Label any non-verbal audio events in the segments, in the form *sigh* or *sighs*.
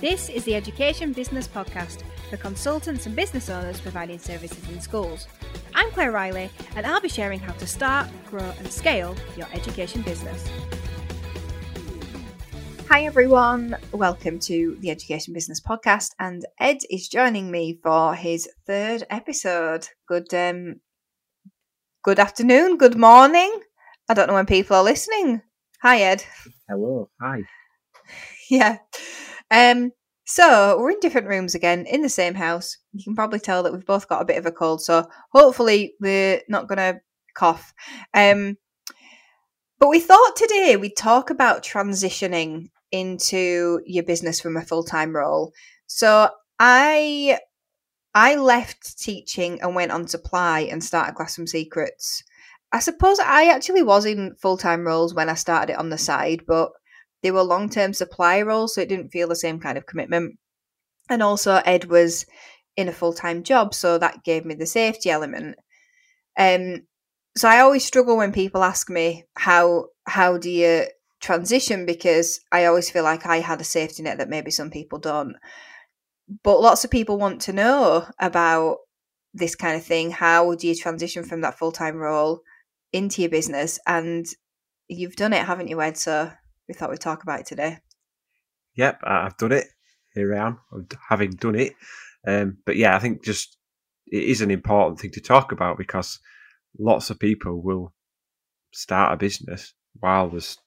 This is the Education Business Podcast for consultants and business owners providing services in schools. I'm Claire Riley, and I'll be sharing how to start, grow, and scale your education business. Hi, everyone. Welcome to the Education Business Podcast. And Ed is joining me for his third episode. Good, um, good afternoon, good morning. I don't know when people are listening. Hi, Ed. Hello. Hi. *laughs* Yeah. Um, so we're in different rooms again in the same house. You can probably tell that we've both got a bit of a cold, so hopefully we're not gonna cough. Um, but we thought today we'd talk about transitioning into your business from a full-time role. So I I left teaching and went on supply and started Classroom Secrets. I suppose I actually was in full-time roles when I started it on the side, but they were long-term supply roles, so it didn't feel the same kind of commitment. And also Ed was in a full-time job, so that gave me the safety element. Um so I always struggle when people ask me how how do you transition because I always feel like I had a safety net that maybe some people don't. But lots of people want to know about this kind of thing. How do you transition from that full time role into your business? And you've done it, haven't you, Ed? So we thought we'd talk about it today. Yep, I've done it. Here I am, having done it. Um, but yeah, I think just it is an important thing to talk about because lots of people will start a business while there's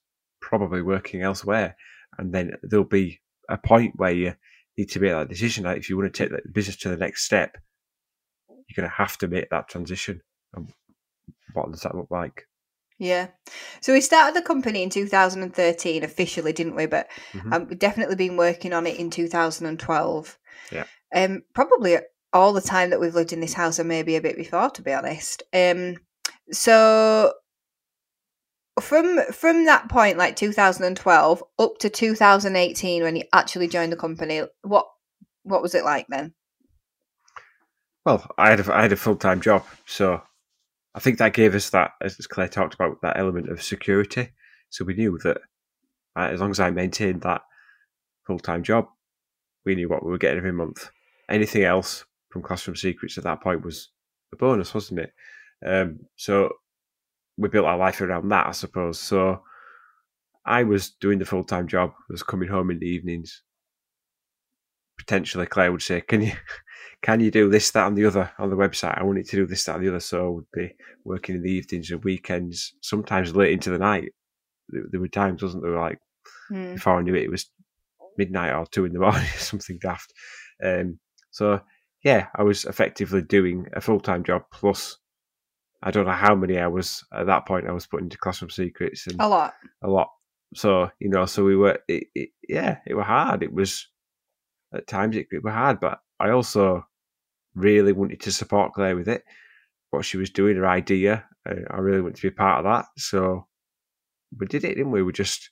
probably working elsewhere. And then there'll be a point where you need to make that decision. Like if you want to take the business to the next step, you're going to have to make that transition. And what does that look like? Yeah. So we started the company in 2013 officially, didn't we? But mm-hmm. um, we've definitely been working on it in 2012. Yeah. Um, probably all the time that we've lived in this house, and maybe a bit before, to be honest. Um, so from from that point like 2012 up to 2018 when you actually joined the company what what was it like then well i had a, I had a full-time job so i think that gave us that as claire talked about that element of security so we knew that uh, as long as i maintained that full-time job we knew what we were getting every month anything else from classroom secrets at that point was a bonus wasn't it um, so we built our life around that, I suppose. So I was doing the full time job, was coming home in the evenings. Potentially, Claire would say, "Can you, can you do this, that, and the other on the website? I want you to do this, that, and the other." So I would be working in the evenings and weekends, sometimes late into the night. There, were times, wasn't there? Like mm. before I knew it, it was midnight or two in the *laughs* morning, something daft. Um, so yeah, I was effectively doing a full time job plus I don't know how many hours at that point I was putting into classroom secrets. And a lot. A lot. So, you know, so we were, it, it, yeah, it was hard. It was, at times it, it was hard, but I also really wanted to support Claire with it. What she was doing, her idea, I really wanted to be part of that. So we did it, didn't we? We just,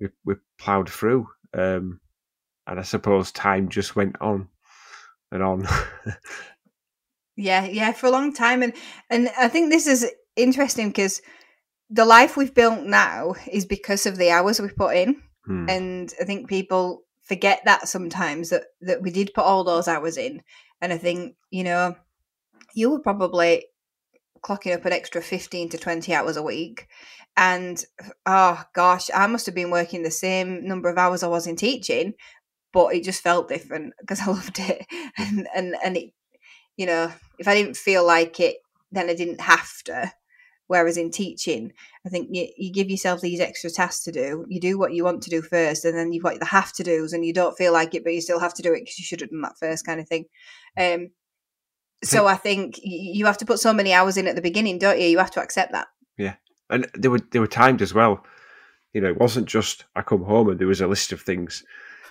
we, we ploughed through. Um, and I suppose time just went on and on. *laughs* Yeah, yeah, for a long time, and and I think this is interesting because the life we've built now is because of the hours we put in, hmm. and I think people forget that sometimes that that we did put all those hours in, and I think you know you were probably clocking up an extra 15 to 20 hours a week and oh gosh i must have been working the same number of hours i was in teaching but it just felt different because i *laughs* loved it mm. and and and it you know, if I didn't feel like it, then I didn't have to. Whereas in teaching, I think you, you give yourself these extra tasks to do. You do what you want to do first, and then you've got the have to do's, and you don't feel like it, but you still have to do it because you should have done that first, kind of thing. Um, so I think you have to put so many hours in at the beginning, don't you? You have to accept that. Yeah, and there were there were times as well. You know, it wasn't just I come home and there was a list of things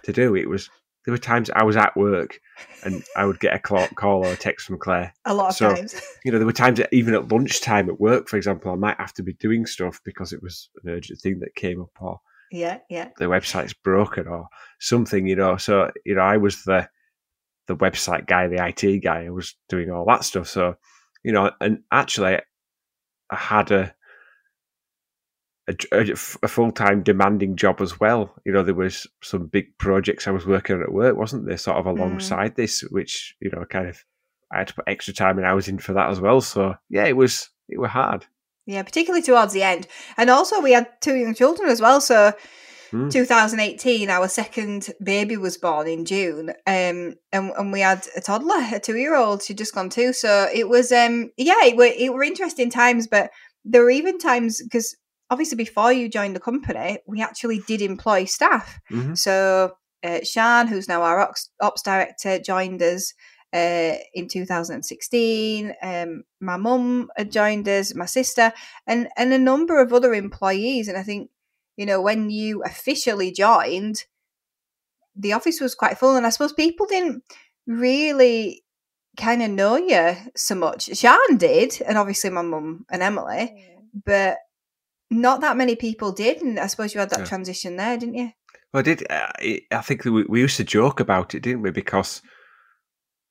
to do. It was there were times I was at work and I would get a call or a text from Claire. A lot of so, times. *laughs* You know, there were times that even at lunchtime at work, for example, I might have to be doing stuff because it was an urgent thing that came up or yeah, yeah. The website's broken or something, you know. So, you know, I was the the website guy, the IT guy. I was doing all that stuff. So, you know, and actually I had a a, a, a full time demanding job as well. You know, there was some big projects I was working on at work, wasn't there? Sort of Mm. alongside this, which you know, kind of I had to put extra time and hours in for that as well. So yeah, it was it were hard. Yeah, particularly towards the end. And also, we had two young children as well. So, Hmm. 2018, our second baby was born in June. Um, and, and we had a toddler, a two year old. She'd just gone too. So, it was, um, yeah, it were, it were interesting times. But there were even times because obviously, before you joined the company, we actually did employ staff. Mhm. So, uh, Shan, who's now our ops, ops director, joined us uh, in 2016. Um, my mum had joined us, my sister, and and a number of other employees. And I think you know when you officially joined, the office was quite full, and I suppose people didn't really kind of know you so much. Shan did, and obviously my mum and Emily, but not that many people did. And I suppose you had that Yeah. transition there, didn't you? Well, I did. Uh, I I think we, we used to joke about it, didn't we? Because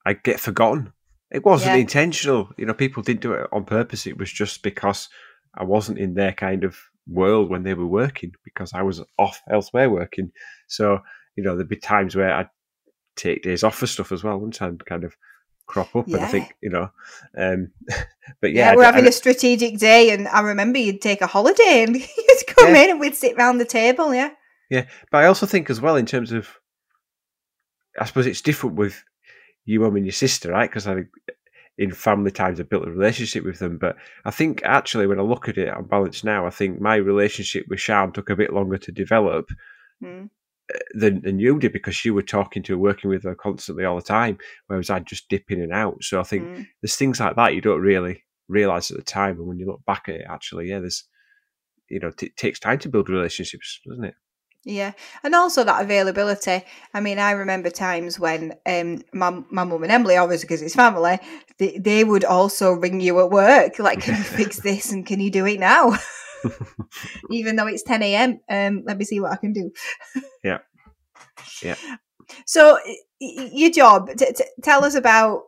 I get forgotten. It wasn't Yeah. intentional. You know, people didn't do it on purpose. It was just because I wasn't in their kind of world when they were working because I was off elsewhere working. So, you know, there'd be times where I'd take days off for stuff as well, wouldn't I? And kind of crop up. And I think, you know, um, *laughs* but Yeah, yeah, we're I- having I- a strategic day, and I remember you'd take a holiday and *laughs* you'd come Yeah. in and we'd sit round the table. Yeah, yeah. But I also think as well in terms of, I suppose it's different with you, mum, and your sister, right? Because I in family times I built a relationship with them. But I think actually when I look at it on balance now, I think my relationship with Sean took a bit longer to develop Mm. Than, than you did because you were talking to her, working with her constantly all the time, whereas I'd just dip in and out. So I think Mm. there's things like that you don't really realize at the time. And when you look back at it, actually, yeah, there's, you know, it takes time to build relationships, doesn't it? yeah, and also that availability. I mean, I remember times when um, my my mum and Emily, obviously because it's family, they, they would also ring you at work, like, "Can you *laughs* fix this and can you do it now?" *laughs* Even though it's ten a.m. Um, let me see what I can do. *laughs* Yeah. Yeah. So, your job. T- t- tell us about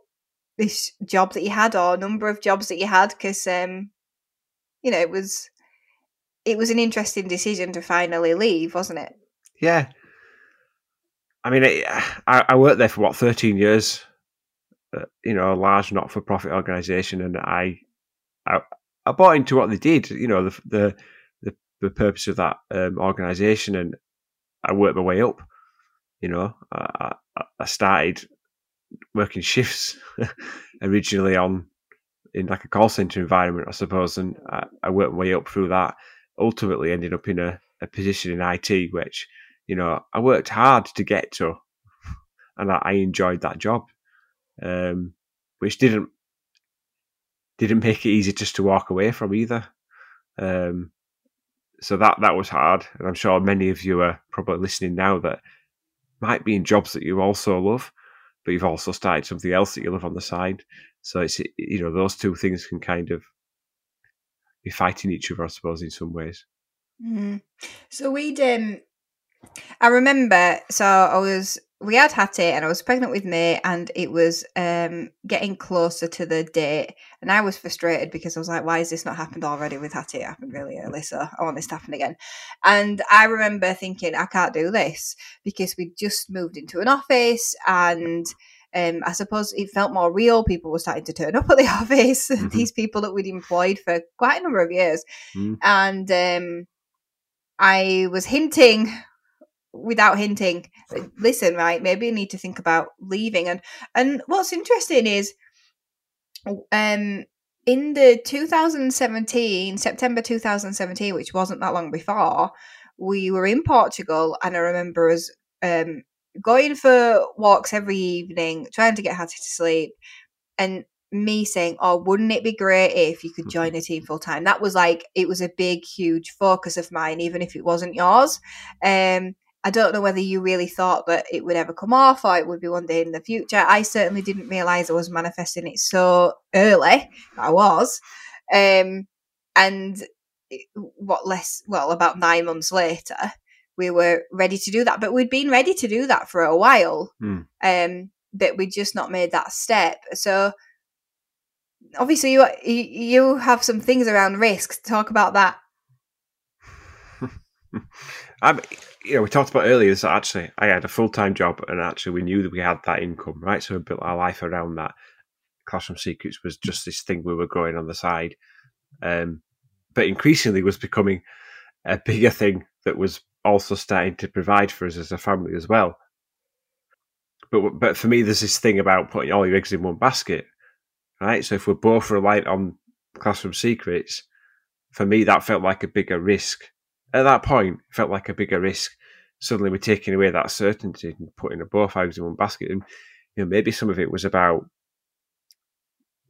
this job that you had, or number of jobs that you had, because um, you know, it was it was an interesting decision to finally leave, wasn't it? Yeah. I mean, it, I, I worked there for what thirteen years. Uh, you know, a large not-for-profit organisation, and I, I, I bought into what they did. You know, the the the, the purpose of that um, organisation, and I worked my way up. You know, I, I, I started working shifts *laughs* originally on in like a call center environment, I suppose, and I, I worked my way up through that. Ultimately, ended up in a, a position in IT, which you know I worked hard to get to, and I, I enjoyed that job, um, which didn't didn't make it easy just to walk away from either. Um, so that that was hard, and I'm sure many of you are probably listening now that might be in jobs that you also love, but you've also started something else that you love on the side. So it's you know those two things can kind of be fighting each other, I suppose, in some ways. Mm. So we'd um I remember so I was we had Hattie and I was pregnant with May and it was um getting closer to the date and I was frustrated because I was like, why has this not happened already with Hattie? It happened really early, so I want this to happen again. And I remember thinking, I can't do this because we just moved into an office and um, I suppose it felt more real. People were starting to turn up at the *laughs* office. Mhm. These people that we'd employed for quite a number of years, Mm. and um, I was hinting without hinting. Listen, right? Maybe you need to think about leaving. And and what's interesting is, um, in the 2017 September 2017, which wasn't that long before, we were in Portugal, and I remember us um going for walks every evening, trying to get Hattie to sleep, and me saying, "Oh, wouldn't it be great if you could join a team full time?" That was like it was a big, huge focus of mine, even if it wasn't yours. Um, I don't know whether you really thought that it would ever come off or it would be one day in the future. I certainly didn't realize I was manifesting it so early. I was, um, and what less? Well, about nine months later, we were ready to do that. But we'd been ready to do that for a while, Hmm. um, but we'd just not made that step. So obviously, you you have some things around risk. Talk about that. *laughs* I'm, you know, we talked about earlier that actually I had a full time job and actually we knew that we had that income, right? So we built our life around that. Classroom Secrets was just this thing we were growing on the side. Um, but increasingly was becoming a bigger thing that was also starting to provide for us as a family as well. But but for me, there's this thing about putting all your eggs in one basket, right? So if we're both reliant on Classroom Secrets, for me that felt like a bigger risk. At that point, it felt like a bigger risk. Suddenly, we're taking away that certainty and putting a both eggs in one basket. And you know, maybe some of it was about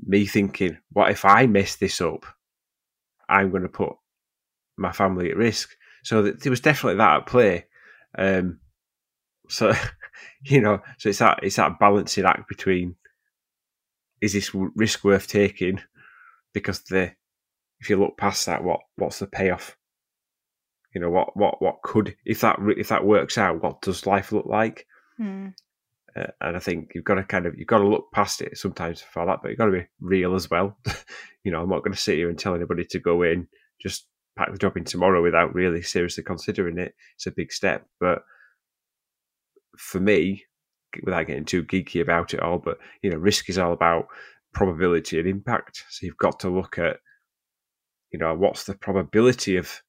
me thinking, what if I mess this up? I'm going to put my family at risk. So there was definitely that at play. Um, so *laughs* you know, so it's that it's that balancing act between is this risk worth taking? Because the if you look past that, what what's the payoff? You know, what what what could if that if that works out, what does life look like? Hmm. Uh, and I think you've got to kind of you've got to look past it sometimes for that, but you've got to be real as well. *laughs* you know, I'm not going to sit here and tell anybody to go in just pack the job in tomorrow without really seriously considering it. It's a big step, but for me, without getting too geeky about it all, but you know, risk is all about probability and impact. So you've got to look at, you know, what's the probability of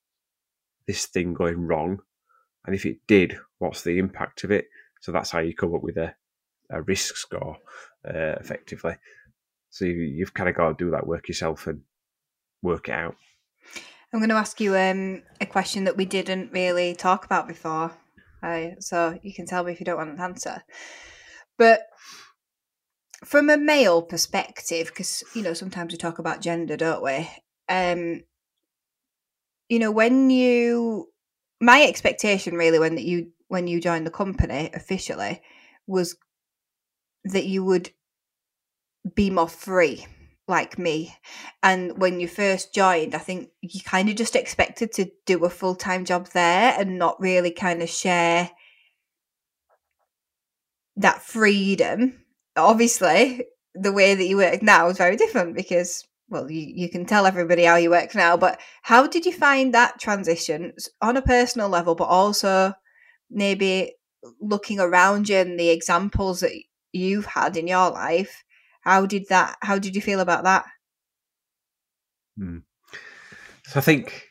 this thing going wrong, and if it did, what's the impact of it? So that's how you come up with a, a risk score, uh, effectively. So you, have kind of got to do that work yourself and work it out. I'm going to ask you um, a question that we didn't really talk about before. Uh, so you can tell me if you don't want an answer. But from a male perspective, because you know sometimes we talk about gender, don't we? Um, you know, when you, my expectation really when that you when you joined the company officially was that you would be more free like me. And when you first joined i think you kind of just expected to do a full-time job there and not really kind of share that freedom. Obviously the way that you work now is very different because well you, you can tell everybody how you work now but how did you find that transition on a personal level but also maybe looking around you and the examples that you've had in your life how did that how did you feel about that hmm. so i think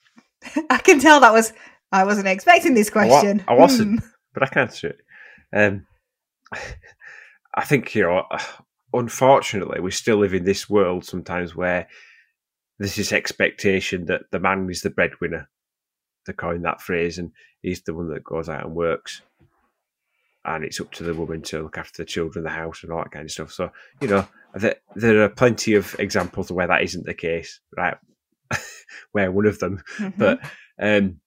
*laughs* i can tell that was i wasn't expecting this question i, I wasn't hmm. but i can answer it um, *laughs* i think you know unfortunately we still live in this world sometimes where there's this expectation that the man is the breadwinner to coin that phrase, and he's the one that goes out and works. And it's up to the woman to look after the children, the house, and all that kind of stuff. So, you know, there, there are plenty of examples of where that isn't the case, right? *laughs* where one of them. Mm-hmm. But um,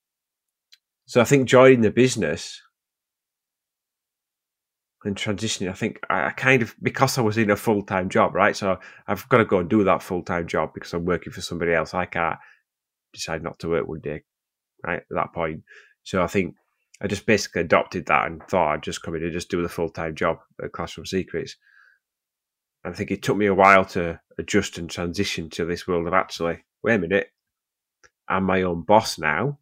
so I think joining the business and transitioning, I think I kind of because I was in a full time job, right? So I've got to go and do that full time job because I'm working for somebody else. I can't decide not to work one day right at that point. So I think I just basically adopted that and thought I'd just come in and just do the full time job at Classroom Secrets. And I think it took me a while to adjust and transition to this world of actually, wait a minute, I'm my own boss now.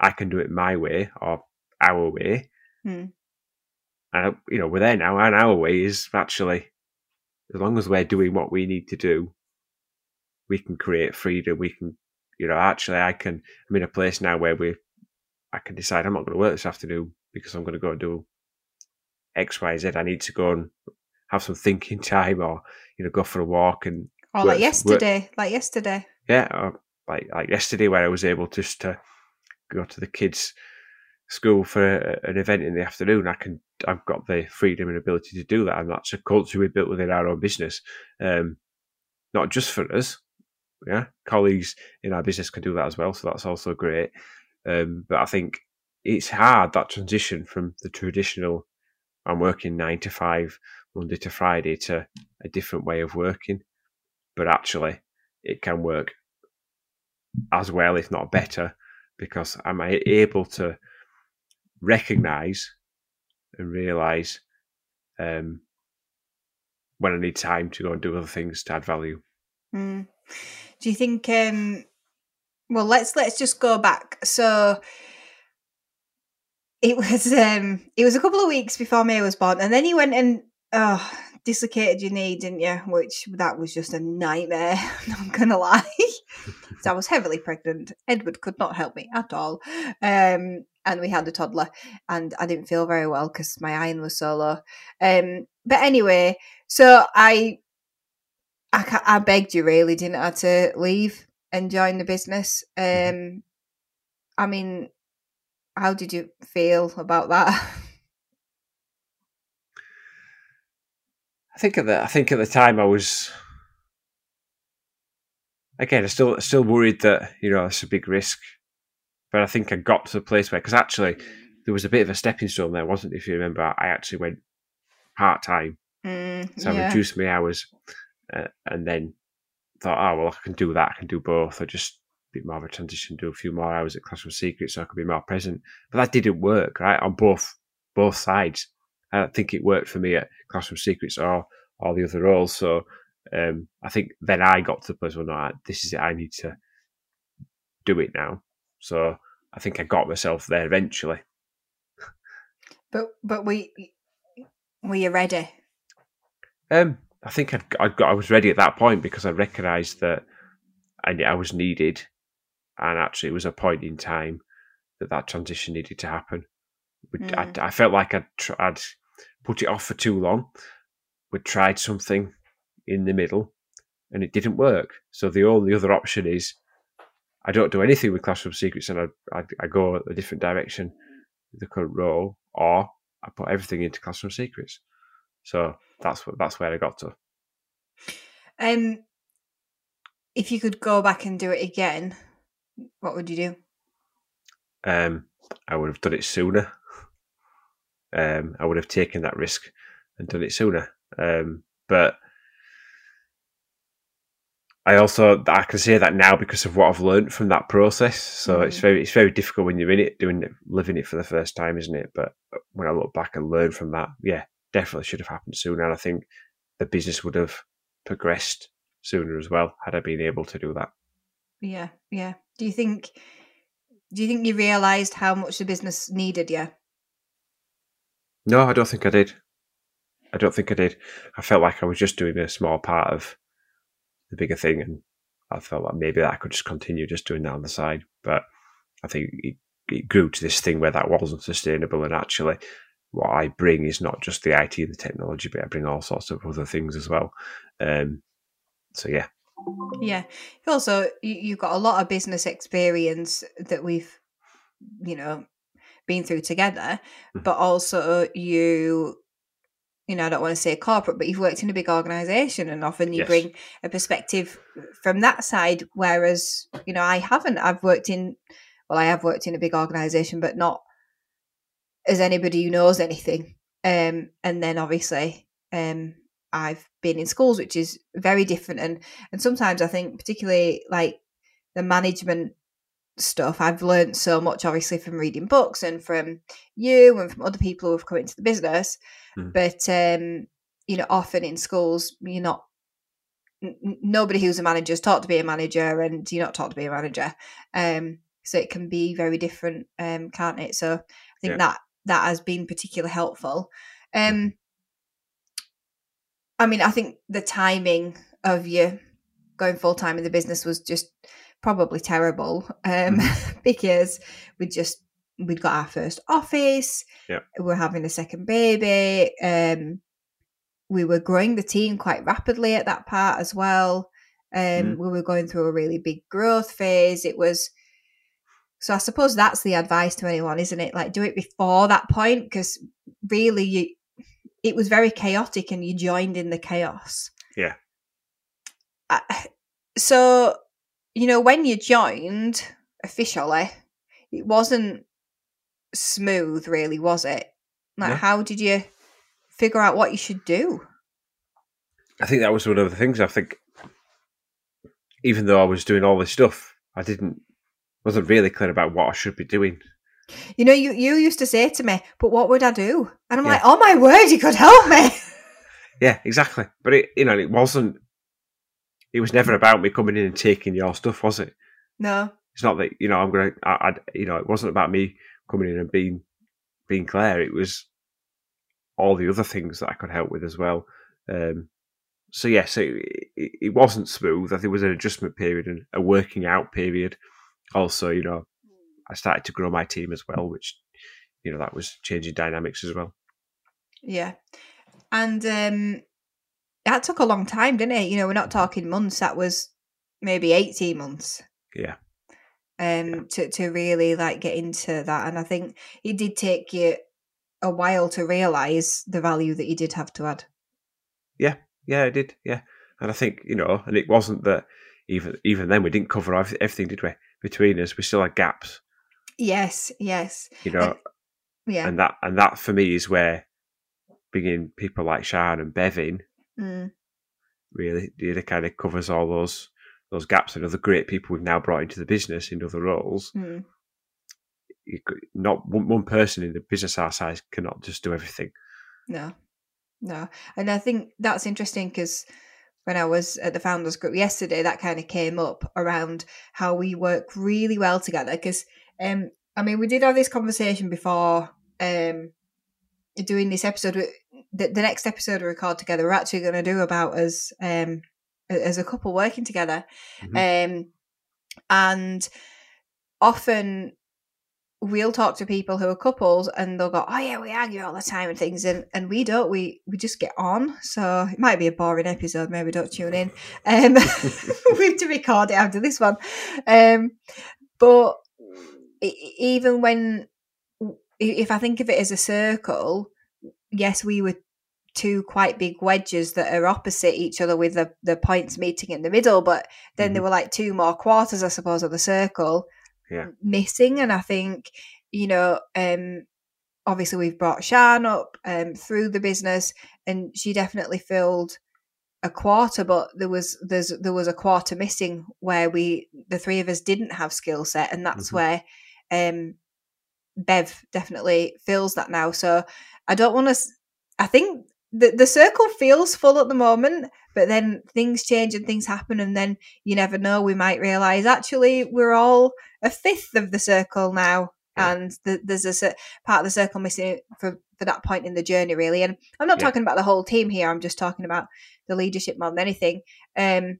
I can do it my way or our way. Hmm. And, you know, we're there now, and our way is actually, as long as we're doing what we need to do, we can create freedom, we can you know, actually, I can. I'm in a place now where we, I can decide I'm not going to work this afternoon because I'm going to go and do X, Y, Z. I need to go and have some thinking *laughs* time, or you know, go for a walk and. Or work, like yesterday, work. like yesterday. Yeah, like like yesterday, where I was able just to go to the kids' school for a, an event in the afternoon. I can. I've got the freedom and ability to do that, and that's a culture we built within our own business. Um, not just for us, yeah, colleagues in our business can do that as well, so that's also great. Um, but I think it's hard that transition from the traditional I'm working nine to five Monday to Friday to a different way of working. But actually, it can work as well, if not better, because I'm able to recognize and realize um, when I need time to go and do other things to add value. Mm. Do you think um, Well, let's let's just go back. So it was um it was a couple of weeks before May was born, and then he went and oh dislocated your knee, didn't you? Which that was just a nightmare. *laughs* I'm gonna lie. so I was heavily pregnant. Edward could not help me at all, um, and we had a toddler, and I didn't feel very well because my iron was so low. Um, but anyway, so I, I, I begged you really, didn't I, to leave and join the business. Um, I mean, how did you feel about that? *laughs* I think at the I think at the time I was again I still still worried that you know it's a big risk, but I think I got to the place where because actually there was a bit of a stepping stone there, wasn't it? If you remember, I actually went part time, Mm, so I reduced my hours, uh, and then thought, oh well, I can do that. I can do both. I just a bit more of a transition, do a few more hours at Classroom Secrets, so I could be more present. But that didn't work, right? On both both sides. I don't think it worked for me at Classroom Secrets or all the other roles. So um, I think then I got to the place where no, this is it. I need to do it now. So I think I got myself there eventually. But but we were you ready? Um, I think I'd, I'd got, I was ready at that point because I recognised that I, I was needed, and actually it was a point in time that that transition needed to happen. Mm. I, I felt like I'd, tr- I'd put it off for too long. We tried something in the middle, and it didn't work. So the only other option is I don't do anything with Classroom Secrets, and I, I, I go a different direction with the current role, or I put everything into Classroom Secrets. So that's what that's where I got to. Um, if you could go back and do it again, what would you do? Um, I would have done it sooner. Um, I would have taken that risk and done it sooner. Um, but I also I can say that now because of what I've learned from that process. So it's Mhm. very it's very difficult when you're in it, doing it, living it for the first time, isn't it? But when I look back and learn from that, yeah, definitely should have happened sooner. And I think the business would have progressed sooner as well had I been able to do that. Yeah, yeah. Do you think? Do you think you realised how much the business needed you? No, I don't think I did. I don't think I did. I felt like I was just doing a small part of the bigger thing, and I felt like maybe I could just continue just doing that on the side. But I think it, it grew to this thing where that wasn't sustainable, and actually, what I bring is not just the IT and the technology, but I bring all sorts of other things as well. Um, so yeah, Yeah. Also, you've got a lot of business experience that we've, you know, been through together, Mhm. but also you, you know, I don't want to say corporate, but you've worked in a big organization and often you Yes. bring a perspective from that side. Whereas, you know, I haven't. I've worked in, well, I have worked in a big organization, but not as anybody who knows anything. Um, and then obviously, um, I've been in schools, which is very different. And and sometimes I think, particularly like the management stuff, I've learned so much, obviously, from reading books and from you and from other people who have come into the business. Mm. But um, you know, often in schools, you're not. n- Nobody who's a manager is taught to be a manager, and you're not taught to be a manager. Um, so it can be very different, um, can't it? So I think Yeah. that that has been particularly helpful. Um, I mean, I think the timing of you going full time in the business was just probably terrible um, *laughs* because we just we'd got our first office. Yeah. We were having a second baby. Um, we were growing the team quite rapidly at that part as well. Um, Mm. We were going through a really big growth phase. It was so I suppose that's the advice to anyone, isn't it? Like do it before that point because really you it was very chaotic and you joined in the chaos. Yeah. Uh, *sighs* so, you know, when you joined officially, it wasn't smooth, really, was it? Like, No. how did you figure out what you should do? I think that was one of the things. I think, even though I was doing all this stuff, I didn't wasn't really clear about what I should be doing. You know, you, you used to say to me, but what would I do? And I'm Yeah. like, oh my word, you could help me. *laughs* Yeah, exactly. But it, you know, it wasn't. It was never about me coming in and taking your stuff, was it? no. it's not that you know I'm to. I, I, you know, it wasn't about me coming in and being being Claire. It was all the other things that I could help with as well. Um, so yes, it, it, it, wasn't smooth. I think it was an adjustment period and a working out period. Also, you know, I started to grow my team as well, which you know that was changing dynamics as well. Yeah, and um, that took a long time, didn't it? You know, we're not talking months. That was maybe eighteen months. Yeah. Um, yeah. to to really like get into that, and I think it did take you a while to realize the value that you did have to add. Yeah, yeah, it did. Yeah, and I think you know, and it wasn't that even even then we didn't cover everything, did we? Between us, we still had gaps. Yes, yes. You know, yeah, and that and that for me is where bringing people like Sharon and Bevin mm. really really kind of covers all those those gaps and other great people we've now brought into the business in other roles. Mm. Could, not one, one person in the business our size cannot just do everything. No, no, and I think that's interesting because when I was at the founders group yesterday, that kind of came up around how we work really well together. Because, um, I mean, we did have this conversation before um, doing this episode. The, the next episode we record together, we're actually going to do about us um, as a couple working together. Mm-hmm. Um, and often we'll talk to people who are couples and they'll go, Oh yeah, we argue all the time and things and, and we don't, we we just get on. So it might be a boring episode, maybe don't tune in. Um *laughs* we have to record it after this one. Um but even when if I think of it as a circle, yes, we were two quite big wedges that are opposite each other with the, the points meeting in the middle, but then mm-hmm. there were like two more quarters, I suppose, of the circle yeah. missing. And I think, you know, um, obviously we've brought Sian up um, through the business and she definitely filled a quarter, but there was there's there was a quarter missing where we the three of us didn't have skill set, and that's mm-hmm. where um, Bev definitely fills that now. So I don't want to. I think the the circle feels full at the moment, but then things change and things happen, and then you never know. We might realize actually we're all a fifth of the circle now, yeah. and the, there's a part of the circle missing for for that point in the journey, really. And I'm not yeah. talking about the whole team here. I'm just talking about the leadership more than anything. Um,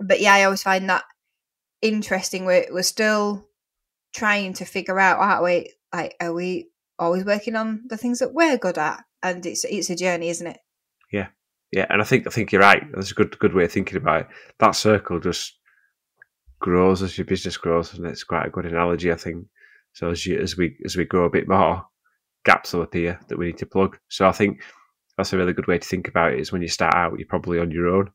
but yeah, I always find that interesting. We're we're still trying to figure out, aren't we? Like, are we always working on the things that we're good at? and it's it's a journey, isn't it? Yeah, yeah, and I think I think you're right. That's a good good way of thinking about it. That circle just grows as your business grows, and it's quite a good analogy, I think. So as you as we as we grow a bit more, gaps will appear that we need to plug. So I think that's a really good way to think about it. Is when you start out, you're probably on your own.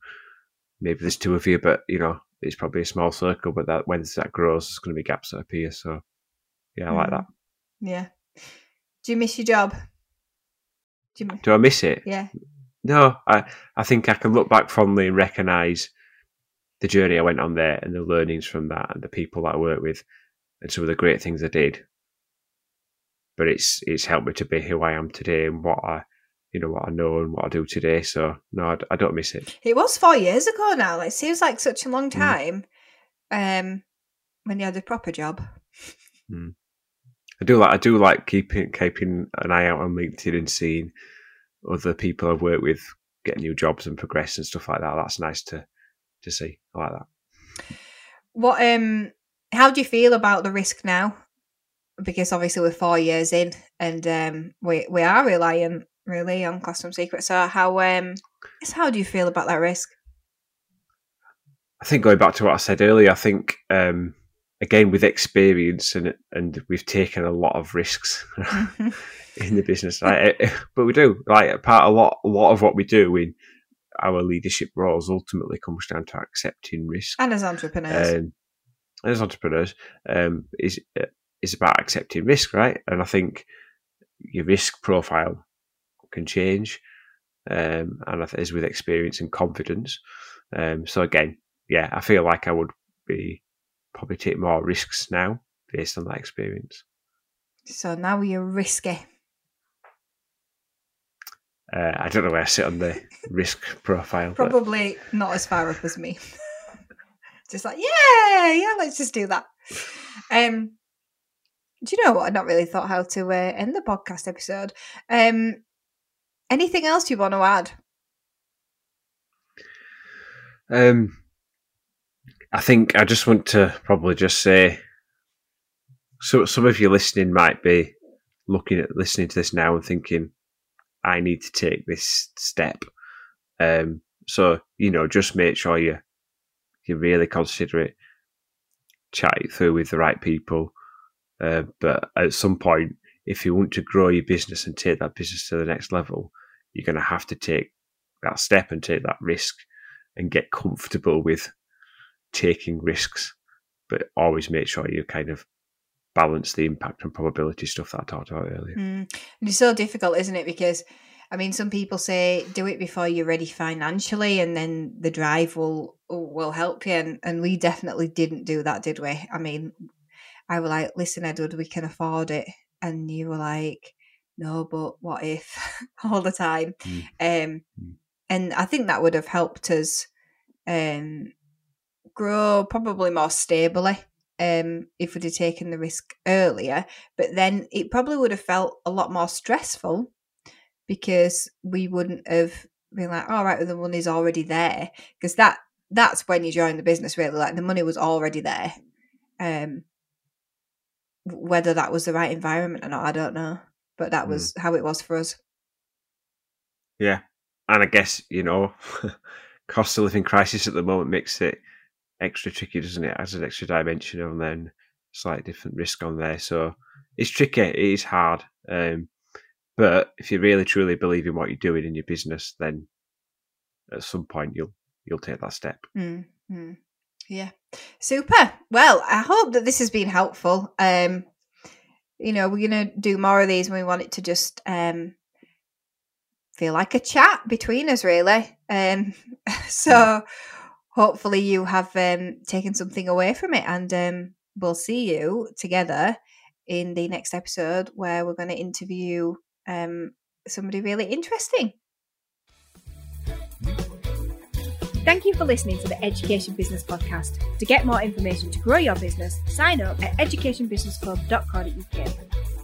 Maybe there's two of you, but you know it's probably a small circle. But that when that grows, there's going to be gaps that appear. So yeah, I mm. like that. Yeah. Do you miss your job? Do, you... Do I miss it? Yeah. No, I, I think I can look back fondly and recognise the journey I went on there and the learnings from that and the people that I worked with and some of the great things I did. But it's it's helped me to be who I am today and what I you know what I know and what I do today. So no, I, I don't miss it. It was four years ago now. It seems like such a long mm. time. Mm. Um, when you had a proper job. Mm. I do like I do like keeping keeping an eye out on LinkedIn and seeing other people I've worked with get new jobs and progress and stuff like that. That's nice to to see. I like that. What um how do you feel about the risk now? Because obviously we're four years in and um we we are relying really on Classroom Secret. So how um how do you feel about that risk? I think going back to what I said earlier, I think um again with experience and and we've taken a lot of risks *laughs* in the business. Like, eh, but we do like part a lot a lot of what we do in our leadership roles ultimately comes down to accepting risk. And as entrepreneurs, um, as entrepreneurs, um, is is about accepting risk, right? And I think your risk profile can change, um, and as with experience and confidence. Um, so again, yeah, I feel like I would be probably take more risks now based on that experience. So now you're risky. Uh, I don't know where I sit on the *laughs* risk profile. Probably but... not as far up as me. *laughs* just like, yeah, yeah, let's just do that. um, do you know what? I not really thought how to uh, end the podcast episode. Um, anything else you want to add? Um, I think I just want to probably just say, so some of you listening might be looking at listening to this now and thinking, I need to take this step. Um, so you know, just make sure you you really consider it, chat it through with the right people. Uh, but at some point, if you want to grow your business and take that business to the next level, you're going to have to take that step and take that risk and get comfortable with taking risks. But always make sure you kind of balance the impact and probability stuff that I talked about earlier. Mm. It's so difficult, isn't it? Because I mean, some people say do it before you're ready financially, and then the drive will will help you. And and we definitely didn't do that, did we? I mean, I was like, listen, Edward, we can afford it, and you were like, no, but what if *laughs* all the time? Mm. Um, Mm. and I think that would have helped us um grow probably more stably um, if we'd have taken the risk earlier. But then it probably would have felt a lot more stressful because we wouldn't have been like, all right, well, the money's already there. Because that that's when you join the business, really. Like the money was already there. Um, whether that was the right environment or not, I don't know. But that was how it was for us. Yeah. And I guess, you know, *laughs* cost of living crisis at the moment makes it extra tricky, doesn't it? As an extra dimension and then slightly different risk on there. So it's tricky. It is hard. Um, but if you really truly believe in what you're doing in your business, then at some point you'll you'll take that step. Mm, mm. Yeah. Super. Well, I hope that this has been helpful. Um, you know, we're gonna do more of these and we want it to just um feel like a chat between us really. Um *laughs* so hopefully you have um taken something away from it and um we'll see you together in the next episode where we're gonna interview um somebody really interesting. Thank you for listening to the Education Business Podcast. To get more information to grow your business, sign up at educationbusinessclub.co.uk.